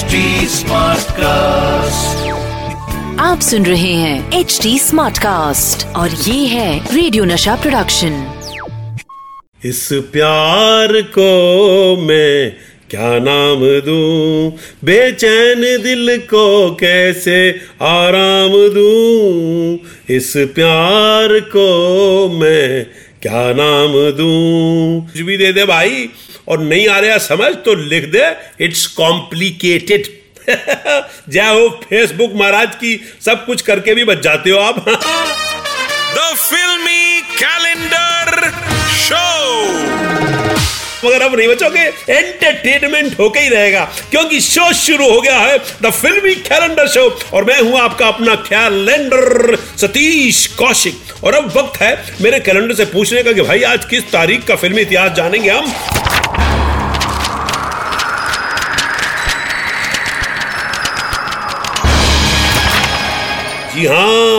HD cast आप सुन रहे हैं एच डी स्मार्ट कास्ट और ये है रेडियो नशा प्रोडक्शन इस प्यार को मैं क्या नाम दूँ? बेचैन दिल को कैसे आराम दूँ? इस प्यार को मैं क्या नाम दू? कुछ भी दे दे भाई, और नहीं आ रहा समझ तो लिख दे इट्स कॉम्प्लिकेटेड जय हो फेसबुक महाराज की, सब कुछ करके भी बच जाते हो आप। द फिल्मी कैलेंडर शो मगर अब नहीं बचोगे एंटरटेनमेंट होके ही रहेगा, क्योंकि शो शुरू हो गया है द फिल्मी कैलेंडर शो और मैं हूँ आपका अपना कैलेंडर सतीश कौशिक। और अब वक्त है मेरे कैलेंडर से पूछने का कि भाई, आज किस तारीख का फिल्मी इतिहास जानेंगे हम? जी हाँ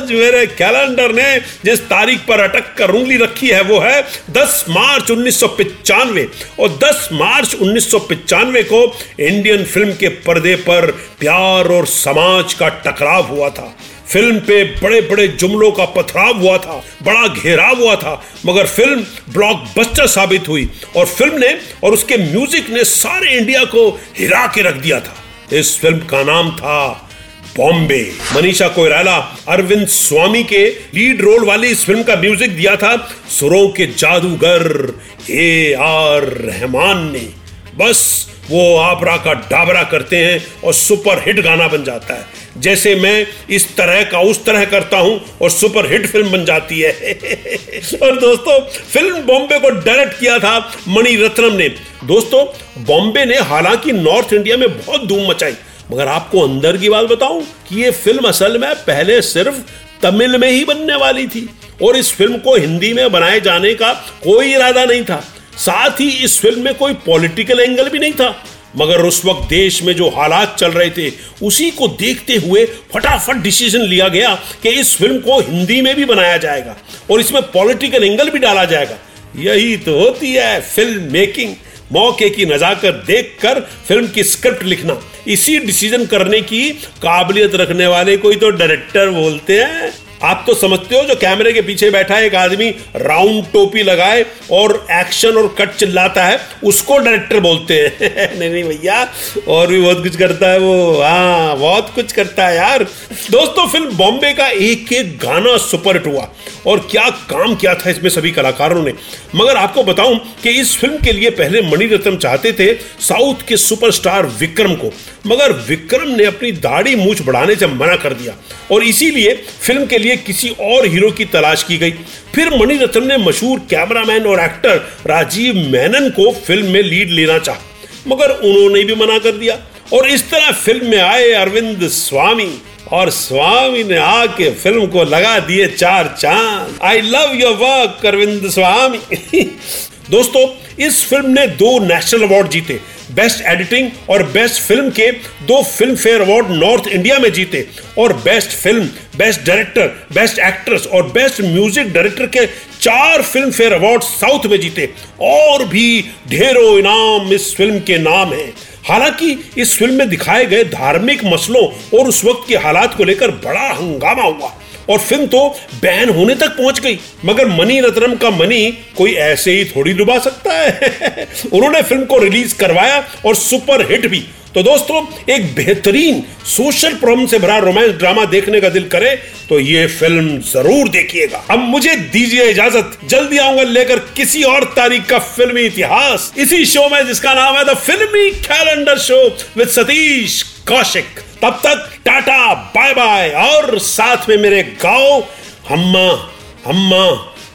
आज मेरे कैलेंडर ने जिस तारीख पर अटक कर उंगली रखी है, वो है 10 मार्च उन्नीस और 10 मार्च उन्नीस को इंडियन फ़िल्म के पर्दे पर प्यार और समाज का टकराव हुआ था। फ़िल्म पे बड़े बड़े जुमलों का पथराव हुआ था, बड़ा घेराव हुआ था, मगर फ़िल्म ब्लॉकबस्टर साबित हुई और फ़िल्म ने और उसके म्यूज़िक ने सारे इंडिया को हिरा के रख दिया था। इस फ़िल्म का नाम था बॉम्बे। मनीषा कोयराला अरविंद स्वामी के लीड रोल वाली इस फ़िल्म का म्यूज़िक दिया था सुरों के जादूगर ए आर रहमान ने। बस, वो आपरा का डाबरा करते हैं और सुपर हिट गाना बन जाता है। जैसे मैं इस तरह का उस तरह करता हूँ और सुपर हिट फ़िल्म बन जाती है। और दोस्तों, फ़िल्म बॉम्बे को डायरेक्ट किया था मणि रत्नम ने। दोस्तों, बॉम्बे ने हालाँकि नॉर्थ इंडिया में बहुत धूम मचाई मगर आपको अंदर की बात बताऊँ कि ये फ़िल्म असल में पहले सिर्फ़ तमिल में ही बनने वाली थी। और इस फ़िल्म को हिंदी में बनाए जाने का कोई इरादा नहीं था। साथ ही इस फ़िल्म में कोई पॉलिटिकल एंगल भी नहीं था। मगर उस वक्त देश में जो हालात चल रहे थे, उसी को देखते हुए फटाफट डिसीज़न लिया गया कि इस फ़िल्म को हिंदी में भी बनाया जाएगा और इसमें पॉलिटिकल एंगल भी डाला जाएगा। यही तो होती है फ़िल्म मेकिंग। मौके की नजाकत देखकर फ़िल्म की स्क्रिप्ट लिखना। इसी डिसीज़न करने की काबिलियत रखने वाले कोई तो डायरेक्टर बोलते हैं। आप तो समझते हो जो कैमरे के पीछे बैठा है, एक आदमी राउंड टोपी लगाए और एक्शन और कट चिल्लाता है, उसको डायरेक्टर बोलते हैं। नहीं नहीं भैया, और भी बहुत कुछ करता है वो। हाँ बहुत कुछ करता है यार। दोस्तों, फ़िल्म बॉम्बे का एक एक गाना सुपरहिट हुआ। और क्या काम किया था इसमें सभी कलाकारों ने। मगर आपको बताऊँ कि इस फ़िल्म के लिए पहले मणिरत्नम चाहते थे साउथ के सुपरस्टार विक्रम को। मगर विक्रम ने अपनी दाढ़ी मूछ बढ़ाने से मना कर दिया और इसीलिए फ़िल्म के लिए किसी और हीरो की तलाश की गई। फिर मणिरत्न ने मशहूर कैमरामैन और एक्टर राजीव मैनन को फ़िल्म में लीड लेना चाहा। मगर उन्होंने भी मना कर दिया। और इस तरह फ़िल्म में आए अरविंद स्वामी और स्वामी ने आके फ़िल्म को लगा दिए चार चाँद। I love your work Arvind Swami. दोस्तों, इस फ़िल्म ने दो नेशनल अवार्ड जीते। बेस्ट एडिटिंग और बेस्ट फ़िल्म के दो Filmfare award north India में जीते। और best film best director best actress और बेस्ट म्यूज़िक डायरेक्टर के चार फ़िल्म फेयर अवार्ड साउथ में जीते। और भी ढेरों इनाम इस फ़िल्म के नाम हैं। हालाँकि इस फ़िल्म में दिखाए गए धार्मिक मसलों और उस वक्त के हालात को लेकर बड़ा हंगामा हुआ और फ़िल्म तो बैन होने तक पहुँच गई। मगर मनी रतनम का मनी कोई ऐसे ही थोड़ी डुबा सकता है। उन्होंने फ़िल्म को रिलीज़ करवाया और सुपर हिट भी। तो दोस्तों, एक बेहतरीन सोशल प्रॉब्लम से भरा रोमांस ड्रामा देखने का दिल करे तो ये फ़िल्म ज़रूर देखिएगा। अब मुझे दीजिए इजाज़त। जल्दी आऊँगा लेकर किसी और तारीख का फिल्मी इतिहास। इसी शो में जिसका नाम है the filmy calendar show with Satish Kaushik. तब तक टाटा बाय बाय और साथ में मेरे गाओ हम्मा हम्मा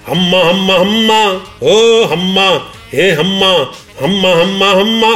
हम्मा हम्मा हम्मा। ओ हम्मा, हे हम्मा हम्मा हम्मा हम्मा।